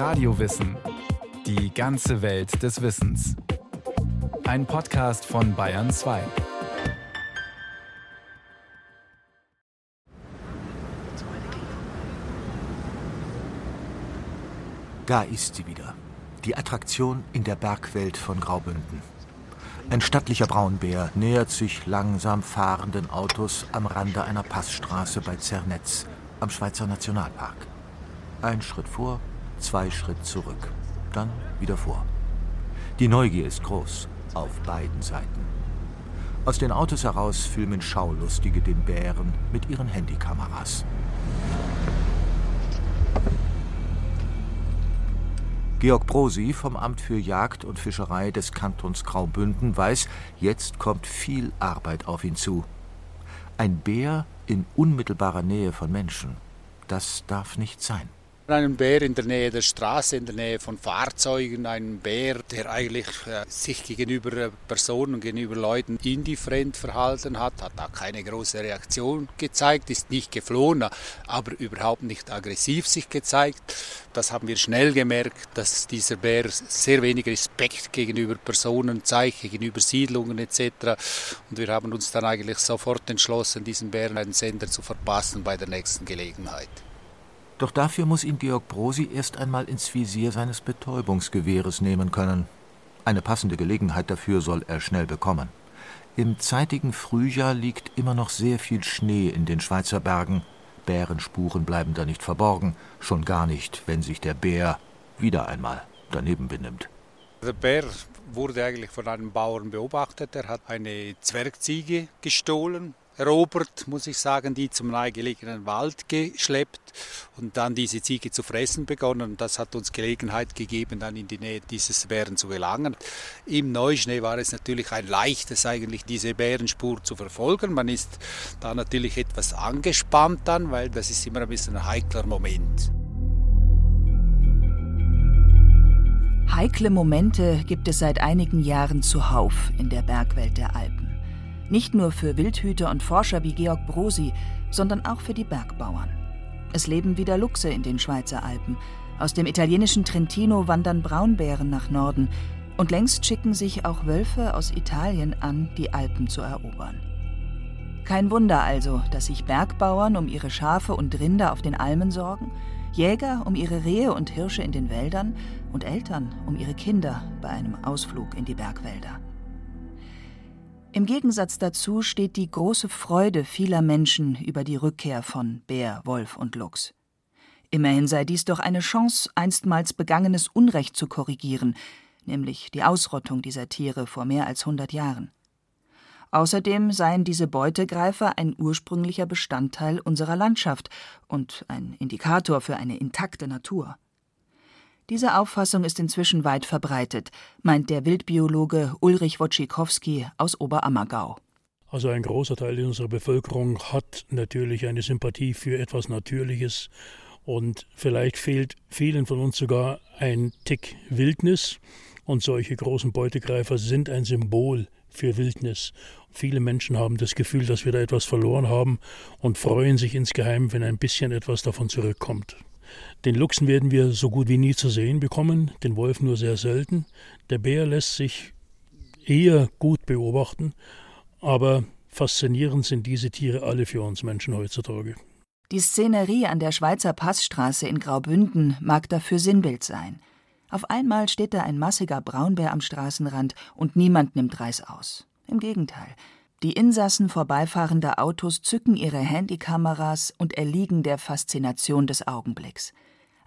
Radiowissen. Die ganze Welt des Wissens. Ein Podcast von Bayern 2. Da ist sie wieder. Die Attraktion in der Bergwelt von Graubünden. Ein stattlicher Braunbär nähert sich langsam fahrenden Autos am Rande einer Passstraße bei Zernetz am Schweizer Nationalpark. Ein Schritt vor, zwei Schritt zurück, dann wieder vor. Die Neugier ist groß, auf beiden Seiten. Aus den Autos heraus filmen Schaulustige den Bären mit ihren Handykameras. Georg Brosi vom Amt für Jagd und Fischerei des Kantons Graubünden weiß, jetzt kommt viel Arbeit auf ihn zu. Ein Bär in unmittelbarer Nähe von Menschen, das darf nicht sein einen Bär in der Nähe der Straße, in der Nähe von Fahrzeugen, einen Bär, der eigentlich äh, sich gegenüber äh, Personen, gegenüber Leuten indifferent verhalten hat, hat da keine große Reaktion gezeigt, ist nicht geflohen, aber überhaupt nicht aggressiv sich gezeigt. Das haben wir schnell gemerkt, dass dieser Bär sehr wenig Respekt gegenüber Personen zeigt, gegenüber Siedlungen etc. Und wir haben uns dann eigentlich sofort entschlossen, diesen Bären einen Sender zu verpassen bei der nächsten Gelegenheit. Doch dafür muss ihn Georg Brosi erst einmal ins Visier seines Betäubungsgewehres nehmen können. Eine passende Gelegenheit dafür soll er schnell bekommen. Im zeitigen Frühjahr liegt immer noch sehr viel Schnee in den Schweizer Bergen. Bärenspuren bleiben da nicht verborgen, schon gar nicht, wenn sich der Bär wieder einmal daneben benimmt. Der Bär wurde eigentlich von einem Bauern beobachtet. Er hat eine Zwergziege gestohlen erobert, muss ich sagen, die zum nahegelegenen Wald geschleppt und dann diese Ziege zu fressen begonnen. Und das hat uns Gelegenheit gegeben, dann in die Nähe dieses Bären zu gelangen. Im Neuschnee war es natürlich ein leichtes, eigentlich diese Bärenspur zu verfolgen. Man ist da natürlich etwas angespannt dann, weil das ist immer ein bisschen ein heikler Moment. Heikle Momente gibt es seit einigen Jahren zuhauf in der Bergwelt der Alpen. Nicht nur für Wildhüter und Forscher wie Georg Brosi, sondern auch für die Bergbauern. Es leben wieder Luchse in den Schweizer Alpen. Aus dem italienischen Trentino wandern Braunbären nach Norden. Und längst schicken sich auch Wölfe aus Italien an, die Alpen zu erobern. Kein Wunder also, dass sich Bergbauern um ihre Schafe und Rinder auf den Almen sorgen, Jäger um ihre Rehe und Hirsche in den Wäldern und Eltern um ihre Kinder bei einem Ausflug in die Bergwälder. Im Gegensatz dazu steht die große Freude vieler Menschen über die Rückkehr von Bär, Wolf und Luchs. Immerhin sei dies doch eine Chance, einstmals begangenes Unrecht zu korrigieren, nämlich die Ausrottung dieser Tiere vor mehr als hundert Jahren. Außerdem seien diese Beutegreifer ein ursprünglicher Bestandteil unserer Landschaft und ein Indikator für eine intakte Natur. Diese Auffassung ist inzwischen weit verbreitet, meint der Wildbiologe Ulrich Wojcikowski aus Oberammergau. Also ein großer Teil unserer Bevölkerung hat natürlich eine Sympathie für etwas Natürliches und vielleicht fehlt vielen von uns sogar ein Tick Wildnis und solche großen Beutegreifer sind ein Symbol für Wildnis. Viele Menschen haben das Gefühl, dass wir da etwas verloren haben und freuen sich insgeheim, wenn ein bisschen etwas davon zurückkommt. Den Luchsen werden wir so gut wie nie zu sehen bekommen, den Wolf nur sehr selten. Der Bär lässt sich eher gut beobachten, aber faszinierend sind diese Tiere alle für uns Menschen heutzutage. Die Szenerie an der Schweizer Passstraße in Graubünden mag dafür Sinnbild sein. Auf einmal steht da ein massiger Braunbär am Straßenrand und niemand nimmt Reis aus. Im Gegenteil, die Insassen vorbeifahrender Autos zücken ihre Handykameras und erliegen der Faszination des Augenblicks.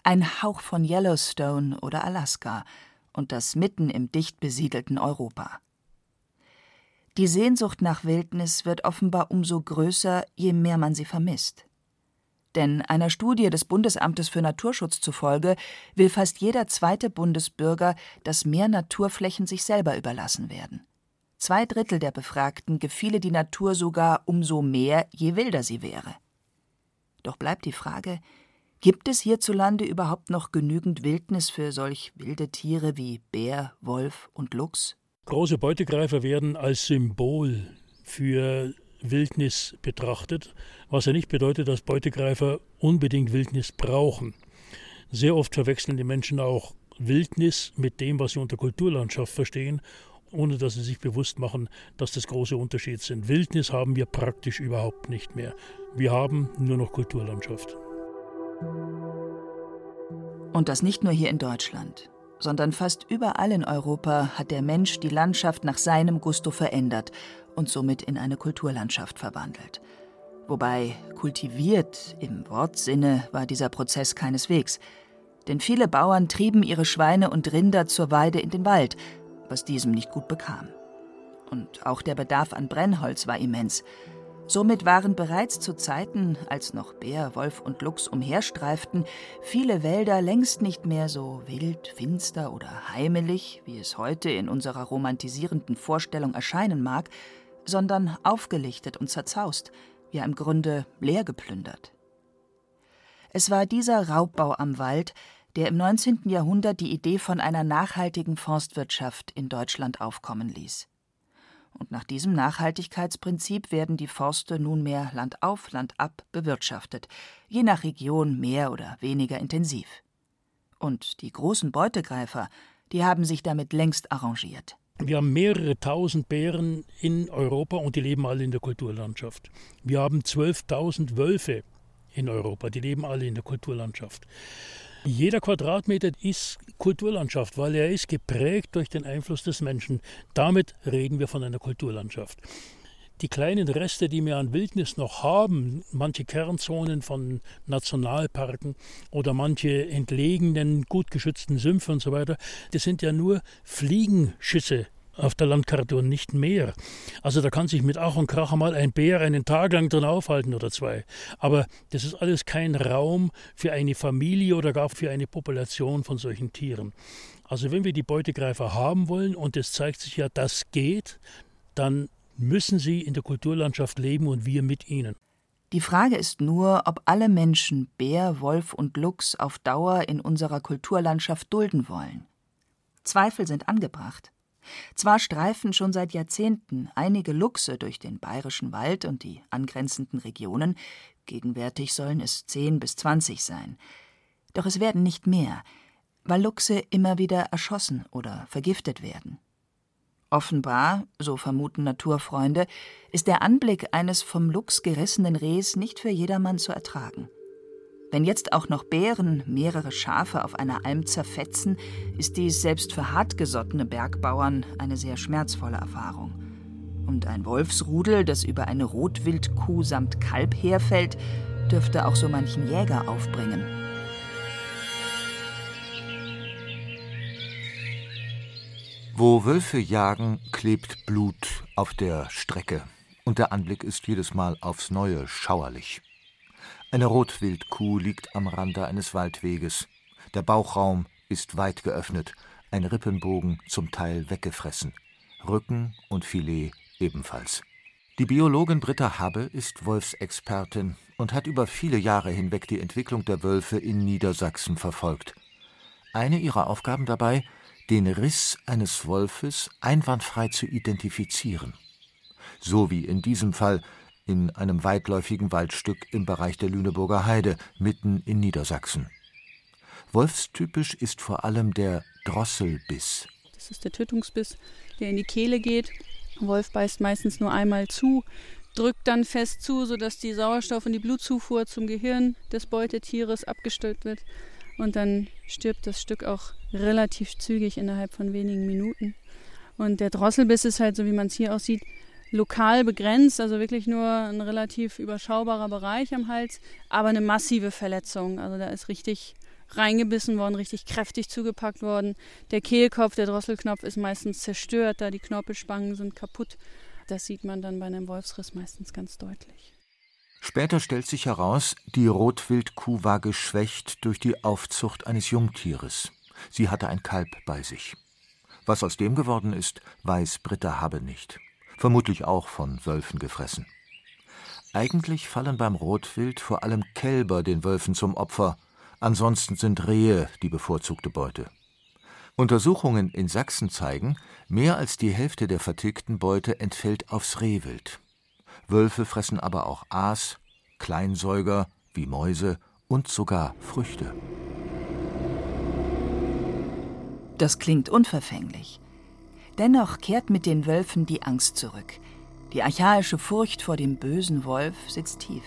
Ein Hauch von Yellowstone oder Alaska und das mitten im dicht besiedelten Europa. Die Sehnsucht nach Wildnis wird offenbar umso größer, je mehr man sie vermisst. Denn einer Studie des Bundesamtes für Naturschutz zufolge will fast jeder zweite Bundesbürger, dass mehr Naturflächen sich selber überlassen werden. Zwei Drittel der Befragten gefiele die Natur sogar umso mehr, je wilder sie wäre. Doch bleibt die Frage, gibt es hierzulande überhaupt noch genügend Wildnis für solch wilde Tiere wie Bär, Wolf und Luchs? Große Beutegreifer werden als Symbol für Wildnis betrachtet, was ja nicht bedeutet, dass Beutegreifer unbedingt Wildnis brauchen. Sehr oft verwechseln die Menschen auch Wildnis mit dem, was sie unter Kulturlandschaft verstehen, ohne dass sie sich bewusst machen, dass das große Unterschiede sind. Wildnis haben wir praktisch überhaupt nicht mehr. Wir haben nur noch Kulturlandschaft. Und das nicht nur hier in Deutschland, sondern fast überall in Europa hat der Mensch die Landschaft nach seinem Gusto verändert und somit in eine Kulturlandschaft verwandelt. Wobei kultiviert im Wortsinne war dieser Prozess keineswegs. Denn viele Bauern trieben ihre Schweine und Rinder zur Weide in den Wald, was diesem nicht gut bekam. Und auch der Bedarf an Brennholz war immens. Somit waren bereits zu Zeiten, als noch Bär, Wolf und Luchs umherstreiften, viele Wälder längst nicht mehr so wild, finster oder heimelig, wie es heute in unserer romantisierenden Vorstellung erscheinen mag, sondern aufgelichtet und zerzaust, ja im Grunde leer geplündert. Es war dieser Raubbau am Wald, der im 19. Jahrhundert die Idee von einer nachhaltigen Forstwirtschaft in Deutschland aufkommen ließ. Und nach diesem Nachhaltigkeitsprinzip werden die Forste nunmehr landauf, landab bewirtschaftet, je nach Region mehr oder weniger intensiv. Und die großen Beutegreifer, die haben sich damit längst arrangiert. Wir haben mehrere tausend Bären in Europa und die leben alle in der Kulturlandschaft. Wir haben 12.000 Wölfe in Europa, die leben alle in der Kulturlandschaft. Jeder Quadratmeter ist Kulturlandschaft, weil er ist geprägt durch den Einfluss des Menschen. Damit reden wir von einer Kulturlandschaft. Die kleinen Reste, die wir an Wildnis noch haben, manche Kernzonen von Nationalparken oder manche entlegenen, gut geschützten Sümpfe und so weiter, das sind ja nur Fliegenschüsse auf der Landkarte und nicht mehr. Also da kann sich mit Ach und Krach mal ein Bär einen Tag lang drin aufhalten oder zwei. Aber das ist alles kein Raum für eine Familie oder gar für eine Population von solchen Tieren. Also wenn wir die Beutegreifer haben wollen und es zeigt sich ja, das geht, dann müssen sie in der Kulturlandschaft leben und wir mit ihnen. Die Frage ist nur, ob alle Menschen Bär, Wolf und Luchs auf Dauer in unserer Kulturlandschaft dulden wollen. Zweifel sind angebracht. Zwar streifen schon seit Jahrzehnten einige Luchse durch den bayerischen Wald und die angrenzenden Regionen, gegenwärtig sollen es zehn bis zwanzig sein. Doch es werden nicht mehr, weil Luchse immer wieder erschossen oder vergiftet werden. Offenbar, so vermuten Naturfreunde, ist der Anblick eines vom Luchs gerissenen Rehs nicht für jedermann zu ertragen. Wenn jetzt auch noch Bären mehrere Schafe auf einer Alm zerfetzen, ist dies selbst für hartgesottene Bergbauern eine sehr schmerzvolle Erfahrung. Und ein Wolfsrudel, das über eine Rotwildkuh samt Kalb herfällt, dürfte auch so manchen Jäger aufbringen. Wo Wölfe jagen, klebt Blut auf der Strecke, und der Anblick ist jedes Mal aufs Neue schauerlich. Eine Rotwildkuh liegt am Rande eines Waldweges. Der Bauchraum ist weit geöffnet, ein Rippenbogen zum Teil weggefressen, Rücken und Filet ebenfalls. Die Biologin Britta Habbe ist Wolfsexpertin und hat über viele Jahre hinweg die Entwicklung der Wölfe in Niedersachsen verfolgt. Eine ihrer Aufgaben dabei, den Riss eines Wolfes einwandfrei zu identifizieren. So wie in diesem Fall in einem weitläufigen Waldstück im Bereich der Lüneburger Heide, mitten in Niedersachsen. Wolfstypisch ist vor allem der Drosselbiss. Das ist der Tötungsbiss, der in die Kehle geht. Wolf beißt meistens nur einmal zu, drückt dann fest zu, sodass die Sauerstoff- und die Blutzufuhr zum Gehirn des Beutetieres abgestellt wird. Und dann stirbt das Stück auch relativ zügig innerhalb von wenigen Minuten. Und der Drosselbiss ist halt, so wie man es hier aussieht, lokal begrenzt, also wirklich nur ein relativ überschaubarer Bereich am Hals, aber eine massive Verletzung. Also da ist richtig reingebissen worden, richtig kräftig zugepackt worden. Der Kehlkopf, der Drosselknopf ist meistens zerstört, da die Knorpelspangen sind kaputt. Das sieht man dann bei einem Wolfsriss meistens ganz deutlich. Später stellt sich heraus, die Rotwildkuh war geschwächt durch die Aufzucht eines Jungtieres. Sie hatte ein Kalb bei sich. Was aus dem geworden ist, weiß Britta Habe nicht vermutlich auch von Wölfen gefressen. Eigentlich fallen beim Rotwild vor allem Kälber den Wölfen zum Opfer, ansonsten sind Rehe die bevorzugte Beute. Untersuchungen in Sachsen zeigen, mehr als die Hälfte der vertilgten Beute entfällt aufs Rehwild. Wölfe fressen aber auch Aas, Kleinsäuger wie Mäuse und sogar Früchte. Das klingt unverfänglich. Dennoch kehrt mit den Wölfen die Angst zurück. Die archaische Furcht vor dem bösen Wolf sitzt tief.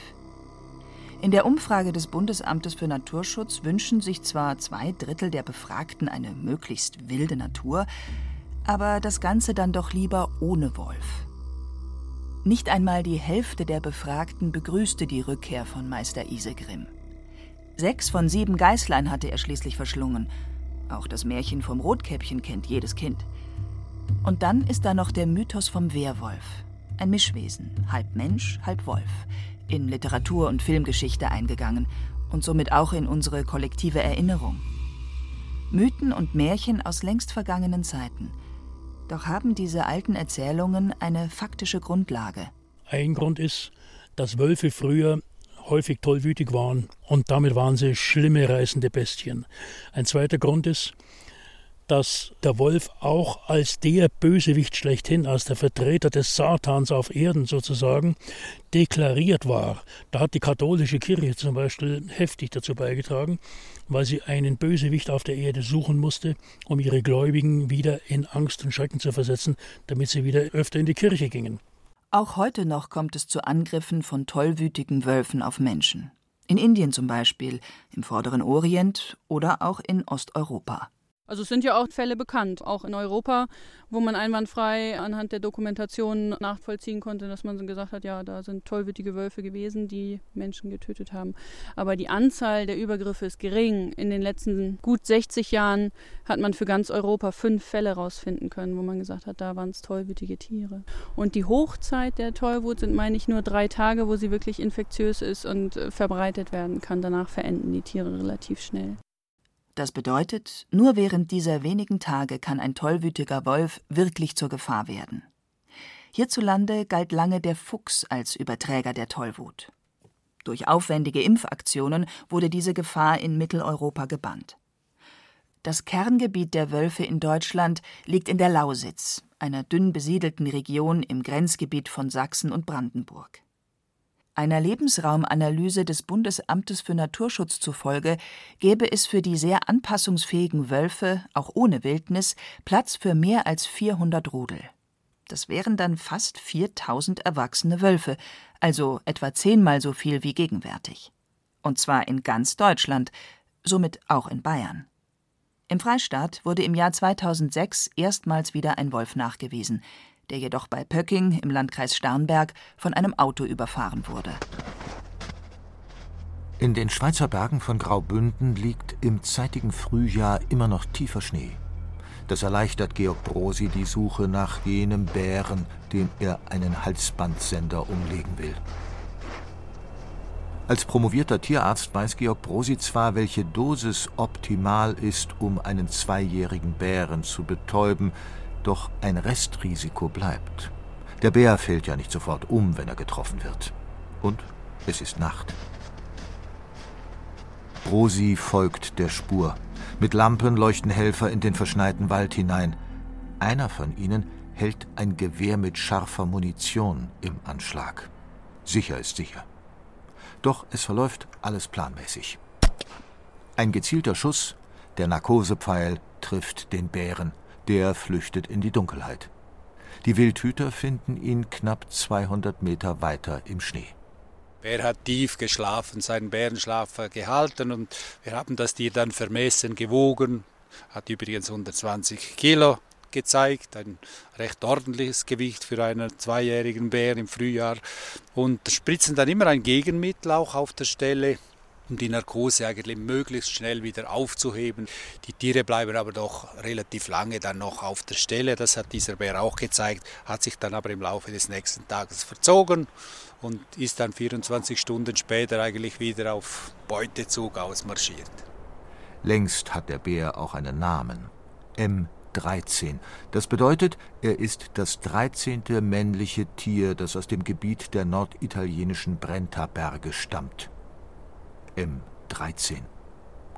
In der Umfrage des Bundesamtes für Naturschutz wünschen sich zwar zwei Drittel der Befragten eine möglichst wilde Natur, aber das Ganze dann doch lieber ohne Wolf. Nicht einmal die Hälfte der Befragten begrüßte die Rückkehr von Meister Isegrim. Sechs von sieben Geißlein hatte er schließlich verschlungen. Auch das Märchen vom Rotkäppchen kennt jedes Kind. Und dann ist da noch der Mythos vom Werwolf. Ein Mischwesen, halb Mensch, halb Wolf, in Literatur und Filmgeschichte eingegangen und somit auch in unsere kollektive Erinnerung. Mythen und Märchen aus längst vergangenen Zeiten. Doch haben diese alten Erzählungen eine faktische Grundlage. Ein Grund ist, dass Wölfe früher häufig tollwütig waren und damit waren sie schlimme reißende Bestien. Ein zweiter Grund ist, dass der Wolf auch als der Bösewicht schlechthin, als der Vertreter des Satans auf Erden sozusagen, deklariert war. Da hat die katholische Kirche zum Beispiel heftig dazu beigetragen, weil sie einen Bösewicht auf der Erde suchen musste, um ihre Gläubigen wieder in Angst und Schrecken zu versetzen, damit sie wieder öfter in die Kirche gingen. Auch heute noch kommt es zu Angriffen von tollwütigen Wölfen auf Menschen. In Indien zum Beispiel, im Vorderen Orient oder auch in Osteuropa. Also es sind ja auch Fälle bekannt, auch in Europa, wo man einwandfrei anhand der Dokumentation nachvollziehen konnte, dass man gesagt hat, ja, da sind tollwütige Wölfe gewesen, die Menschen getötet haben. Aber die Anzahl der Übergriffe ist gering. In den letzten gut 60 Jahren hat man für ganz Europa fünf Fälle rausfinden können, wo man gesagt hat, da waren es tollwütige Tiere. Und die Hochzeit der Tollwut sind, meine ich, nur drei Tage, wo sie wirklich infektiös ist und äh, verbreitet werden kann. Danach verenden die Tiere relativ schnell. Das bedeutet, nur während dieser wenigen Tage kann ein tollwütiger Wolf wirklich zur Gefahr werden. Hierzulande galt lange der Fuchs als Überträger der Tollwut. Durch aufwendige Impfaktionen wurde diese Gefahr in Mitteleuropa gebannt. Das Kerngebiet der Wölfe in Deutschland liegt in der Lausitz, einer dünn besiedelten Region im Grenzgebiet von Sachsen und Brandenburg. Einer Lebensraumanalyse des Bundesamtes für Naturschutz zufolge gäbe es für die sehr anpassungsfähigen Wölfe, auch ohne Wildnis, Platz für mehr als 400 Rudel. Das wären dann fast 4000 erwachsene Wölfe, also etwa zehnmal so viel wie gegenwärtig. Und zwar in ganz Deutschland, somit auch in Bayern. Im Freistaat wurde im Jahr 2006 erstmals wieder ein Wolf nachgewiesen der jedoch bei Pöcking im Landkreis Starnberg von einem Auto überfahren wurde. In den Schweizer Bergen von Graubünden liegt im zeitigen Frühjahr immer noch tiefer Schnee. Das erleichtert Georg Brosi die Suche nach jenem Bären, dem er einen Halsbandsender umlegen will. Als promovierter Tierarzt weiß Georg Brosi zwar, welche Dosis optimal ist, um einen zweijährigen Bären zu betäuben, doch ein Restrisiko bleibt. Der Bär fällt ja nicht sofort um, wenn er getroffen wird. Und es ist Nacht. Rosi folgt der Spur. Mit Lampen leuchten Helfer in den verschneiten Wald hinein. Einer von ihnen hält ein Gewehr mit scharfer Munition im Anschlag. Sicher ist sicher. Doch es verläuft alles planmäßig. Ein gezielter Schuss, der Narkosepfeil, trifft den Bären. Der flüchtet in die Dunkelheit. Die Wildhüter finden ihn knapp 200 Meter weiter im Schnee. Bär hat tief geschlafen, seinen Bärenschlaf gehalten und wir haben das Tier dann vermessen, gewogen. Hat übrigens 120 Kilo gezeigt, ein recht ordentliches Gewicht für einen zweijährigen Bär im Frühjahr und spritzen dann immer ein Gegenmittel auch auf der Stelle um die Narkose eigentlich möglichst schnell wieder aufzuheben. Die Tiere bleiben aber doch relativ lange dann noch auf der Stelle. Das hat dieser Bär auch gezeigt, hat sich dann aber im Laufe des nächsten Tages verzogen und ist dann 24 Stunden später eigentlich wieder auf Beutezug ausmarschiert. Längst hat der Bär auch einen Namen. M13. Das bedeutet, er ist das 13. männliche Tier, das aus dem Gebiet der norditalienischen Brenta-Berge stammt. M13.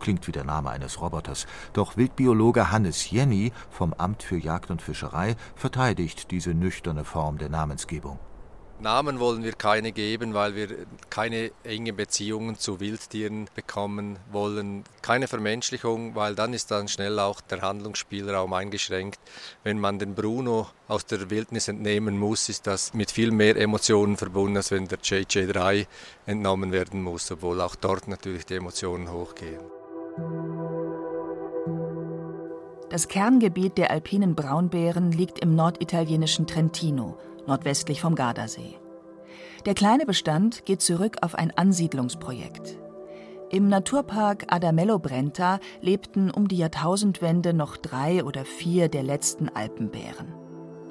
Klingt wie der Name eines Roboters, doch Wildbiologe Hannes Jenny vom Amt für Jagd und Fischerei verteidigt diese nüchterne Form der Namensgebung. Namen wollen wir keine geben, weil wir keine engen Beziehungen zu Wildtieren bekommen wollen. Keine Vermenschlichung, weil dann ist dann schnell auch der Handlungsspielraum eingeschränkt. Wenn man den Bruno aus der Wildnis entnehmen muss, ist das mit viel mehr Emotionen verbunden, als wenn der JJ3 entnommen werden muss, obwohl auch dort natürlich die Emotionen hochgehen. Das Kerngebiet der alpinen Braunbären liegt im norditalienischen Trentino nordwestlich vom Gardasee. Der kleine Bestand geht zurück auf ein Ansiedlungsprojekt. Im Naturpark Adamello Brenta lebten um die Jahrtausendwende noch drei oder vier der letzten Alpenbären.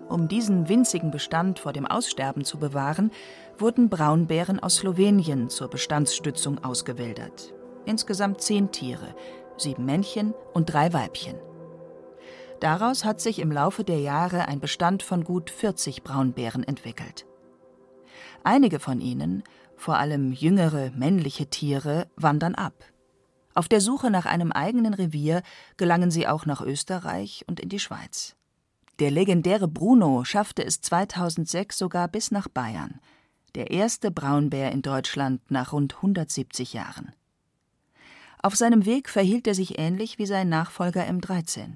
Um diesen winzigen Bestand vor dem Aussterben zu bewahren, wurden Braunbären aus Slowenien zur Bestandsstützung ausgewildert. Insgesamt zehn Tiere, sieben Männchen und drei Weibchen. Daraus hat sich im Laufe der Jahre ein Bestand von gut 40 Braunbären entwickelt. Einige von ihnen, vor allem jüngere männliche Tiere, wandern ab. Auf der Suche nach einem eigenen Revier gelangen sie auch nach Österreich und in die Schweiz. Der legendäre Bruno schaffte es 2006 sogar bis nach Bayern, der erste Braunbär in Deutschland nach rund 170 Jahren. Auf seinem Weg verhielt er sich ähnlich wie sein Nachfolger M13.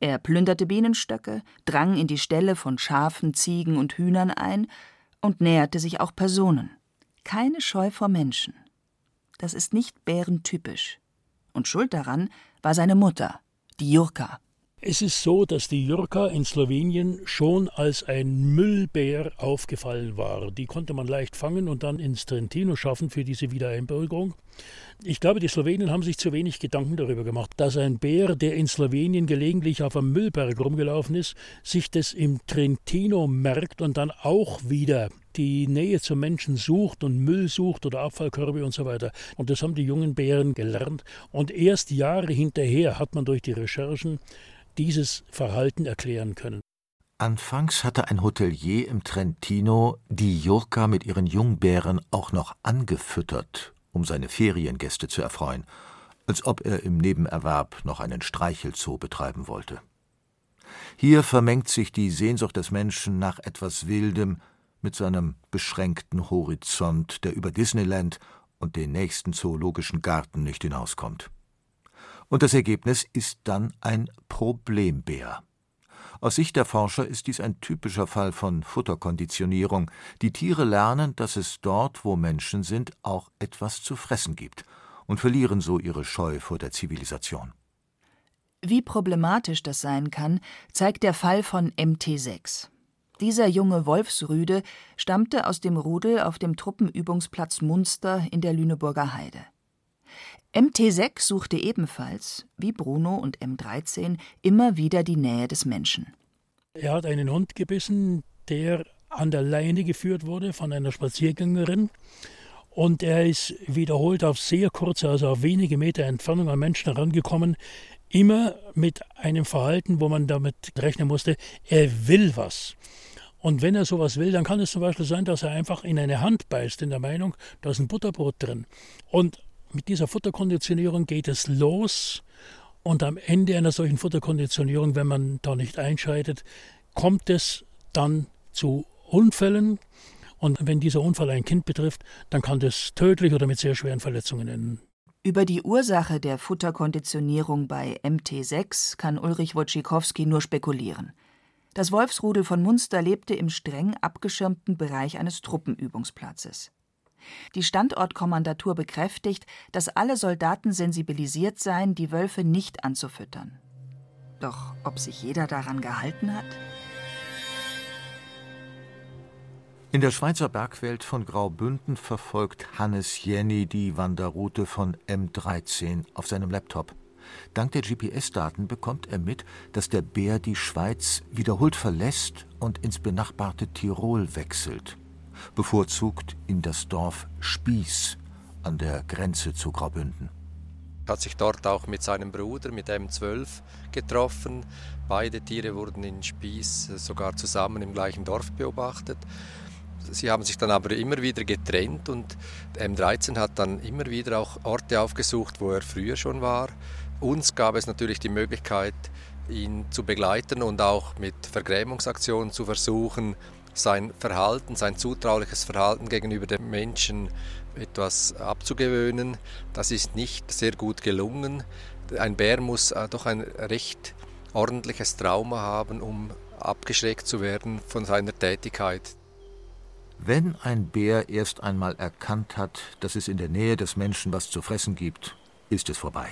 Er plünderte Bienenstöcke, drang in die Ställe von Schafen, Ziegen und Hühnern ein und näherte sich auch Personen. Keine Scheu vor Menschen. Das ist nicht bärentypisch. Und schuld daran war seine Mutter, die Jurka. Es ist so, dass die Jurka in Slowenien schon als ein Müllbär aufgefallen war. Die konnte man leicht fangen und dann ins Trentino schaffen für diese Wiedereinbürgerung. Ich glaube, die Slowenen haben sich zu wenig Gedanken darüber gemacht, dass ein Bär, der in Slowenien gelegentlich auf einem Müllberg rumgelaufen ist, sich das im Trentino merkt und dann auch wieder die Nähe zum Menschen sucht und Müll sucht oder Abfallkörbe und so weiter. Und das haben die jungen Bären gelernt. Und erst Jahre hinterher hat man durch die Recherchen dieses Verhalten erklären können. Anfangs hatte ein Hotelier im Trentino die Jurka mit ihren Jungbären auch noch angefüttert, um seine Feriengäste zu erfreuen, als ob er im Nebenerwerb noch einen Streichelzoo betreiben wollte. Hier vermengt sich die Sehnsucht des Menschen nach etwas Wildem mit seinem beschränkten Horizont, der über Disneyland und den nächsten zoologischen Garten nicht hinauskommt. Und das Ergebnis ist dann ein Problembär. Aus Sicht der Forscher ist dies ein typischer Fall von Futterkonditionierung. Die Tiere lernen, dass es dort, wo Menschen sind, auch etwas zu fressen gibt und verlieren so ihre Scheu vor der Zivilisation. Wie problematisch das sein kann, zeigt der Fall von MT6. Dieser junge Wolfsrüde stammte aus dem Rudel auf dem Truppenübungsplatz Munster in der Lüneburger Heide. MT6 suchte ebenfalls, wie Bruno und M13, immer wieder die Nähe des Menschen. Er hat einen Hund gebissen, der an der Leine geführt wurde von einer Spaziergängerin. Und er ist wiederholt auf sehr kurze, also auf wenige Meter Entfernung an Menschen herangekommen, immer mit einem Verhalten, wo man damit rechnen musste, er will was. Und wenn er sowas will, dann kann es zum Beispiel sein, dass er einfach in eine Hand beißt, in der Meinung, da ist ein Butterbrot drin. Und mit dieser Futterkonditionierung geht es los und am Ende einer solchen Futterkonditionierung, wenn man da nicht einschreitet, kommt es dann zu Unfällen. Und wenn dieser Unfall ein Kind betrifft, dann kann das tödlich oder mit sehr schweren Verletzungen enden. Über die Ursache der Futterkonditionierung bei MT6 kann Ulrich Wojcikowski nur spekulieren. Das Wolfsrudel von Munster lebte im streng abgeschirmten Bereich eines Truppenübungsplatzes. Die Standortkommandatur bekräftigt, dass alle Soldaten sensibilisiert seien, die Wölfe nicht anzufüttern. Doch ob sich jeder daran gehalten hat? In der Schweizer Bergwelt von Graubünden verfolgt Hannes Jenny die Wanderroute von M13 auf seinem Laptop. Dank der GPS-Daten bekommt er mit, dass der Bär die Schweiz wiederholt verlässt und ins benachbarte Tirol wechselt bevorzugt in das Dorf Spieß an der Grenze zu Graubünden. Hat sich dort auch mit seinem Bruder, mit M12, getroffen. Beide Tiere wurden in Spieß sogar zusammen im gleichen Dorf beobachtet. Sie haben sich dann aber immer wieder getrennt und M13 hat dann immer wieder auch Orte aufgesucht, wo er früher schon war. Uns gab es natürlich die Möglichkeit, ihn zu begleiten und auch mit Vergrämungsaktionen zu versuchen, sein Verhalten, sein zutrauliches Verhalten gegenüber den Menschen etwas abzugewöhnen. Das ist nicht sehr gut gelungen. Ein Bär muss äh, doch ein recht ordentliches Trauma haben, um abgeschreckt zu werden von seiner Tätigkeit. Wenn ein Bär erst einmal erkannt hat, dass es in der Nähe des Menschen was zu fressen gibt, ist es vorbei.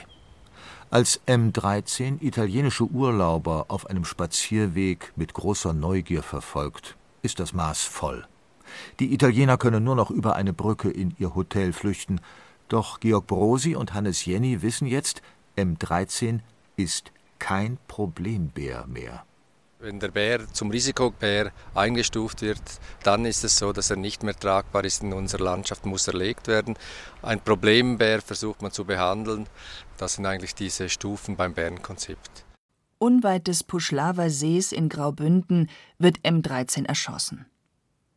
Als M13 italienische Urlauber auf einem Spazierweg mit großer Neugier verfolgt, ist das Maß voll. Die Italiener können nur noch über eine Brücke in ihr Hotel flüchten, doch Georg Brosi und Hannes Jenny wissen jetzt, M13 ist kein Problembär mehr. Wenn der Bär zum Risikobär eingestuft wird, dann ist es so, dass er nicht mehr tragbar ist in unserer Landschaft, muss erlegt werden. Ein Problembär versucht man zu behandeln. Das sind eigentlich diese Stufen beim Bärenkonzept. Unweit des Puschlaver Sees in Graubünden wird M13 erschossen.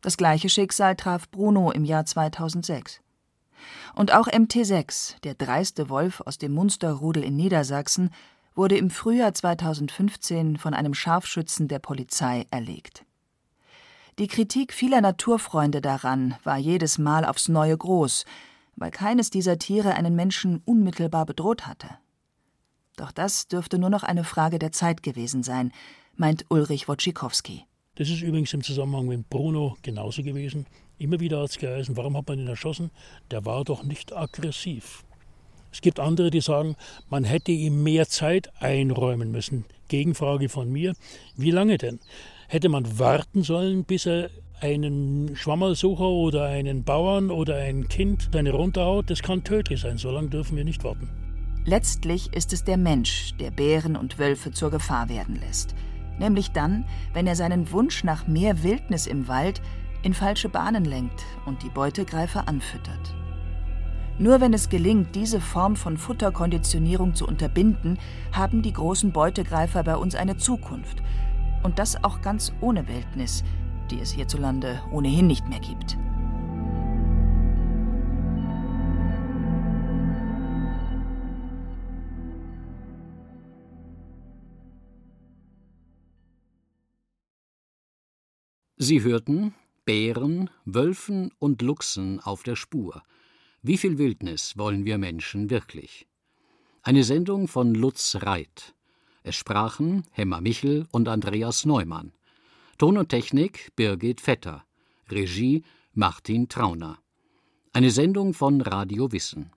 Das gleiche Schicksal traf Bruno im Jahr 2006. Und auch MT6, der dreiste Wolf aus dem Munsterrudel in Niedersachsen, wurde im Frühjahr 2015 von einem Scharfschützen der Polizei erlegt. Die Kritik vieler Naturfreunde daran war jedes Mal aufs Neue groß, weil keines dieser Tiere einen Menschen unmittelbar bedroht hatte. Doch das dürfte nur noch eine Frage der Zeit gewesen sein, meint Ulrich Wojcikowski. Das ist übrigens im Zusammenhang mit Bruno genauso gewesen. Immer wieder hat es geheißen, warum hat man ihn erschossen? Der war doch nicht aggressiv. Es gibt andere, die sagen, man hätte ihm mehr Zeit einräumen müssen. Gegenfrage von mir, wie lange denn? Hätte man warten sollen, bis er einen Schwammersucher oder einen Bauern oder ein Kind seine runterhaut? Das kann tödlich sein, so lange dürfen wir nicht warten. Letztlich ist es der Mensch, der Bären und Wölfe zur Gefahr werden lässt nämlich dann, wenn er seinen Wunsch nach mehr Wildnis im Wald in falsche Bahnen lenkt und die Beutegreifer anfüttert. Nur wenn es gelingt, diese Form von Futterkonditionierung zu unterbinden, haben die großen Beutegreifer bei uns eine Zukunft. Und das auch ganz ohne Wildnis, die es hierzulande ohnehin nicht mehr gibt. Sie hörten Bären, Wölfen und Luchsen auf der Spur. Wie viel Wildnis wollen wir Menschen wirklich? Eine Sendung von Lutz Reit. Es sprachen Hemmer Michel und Andreas Neumann. Ton und Technik Birgit Vetter. Regie Martin Trauner. Eine Sendung von Radio Wissen.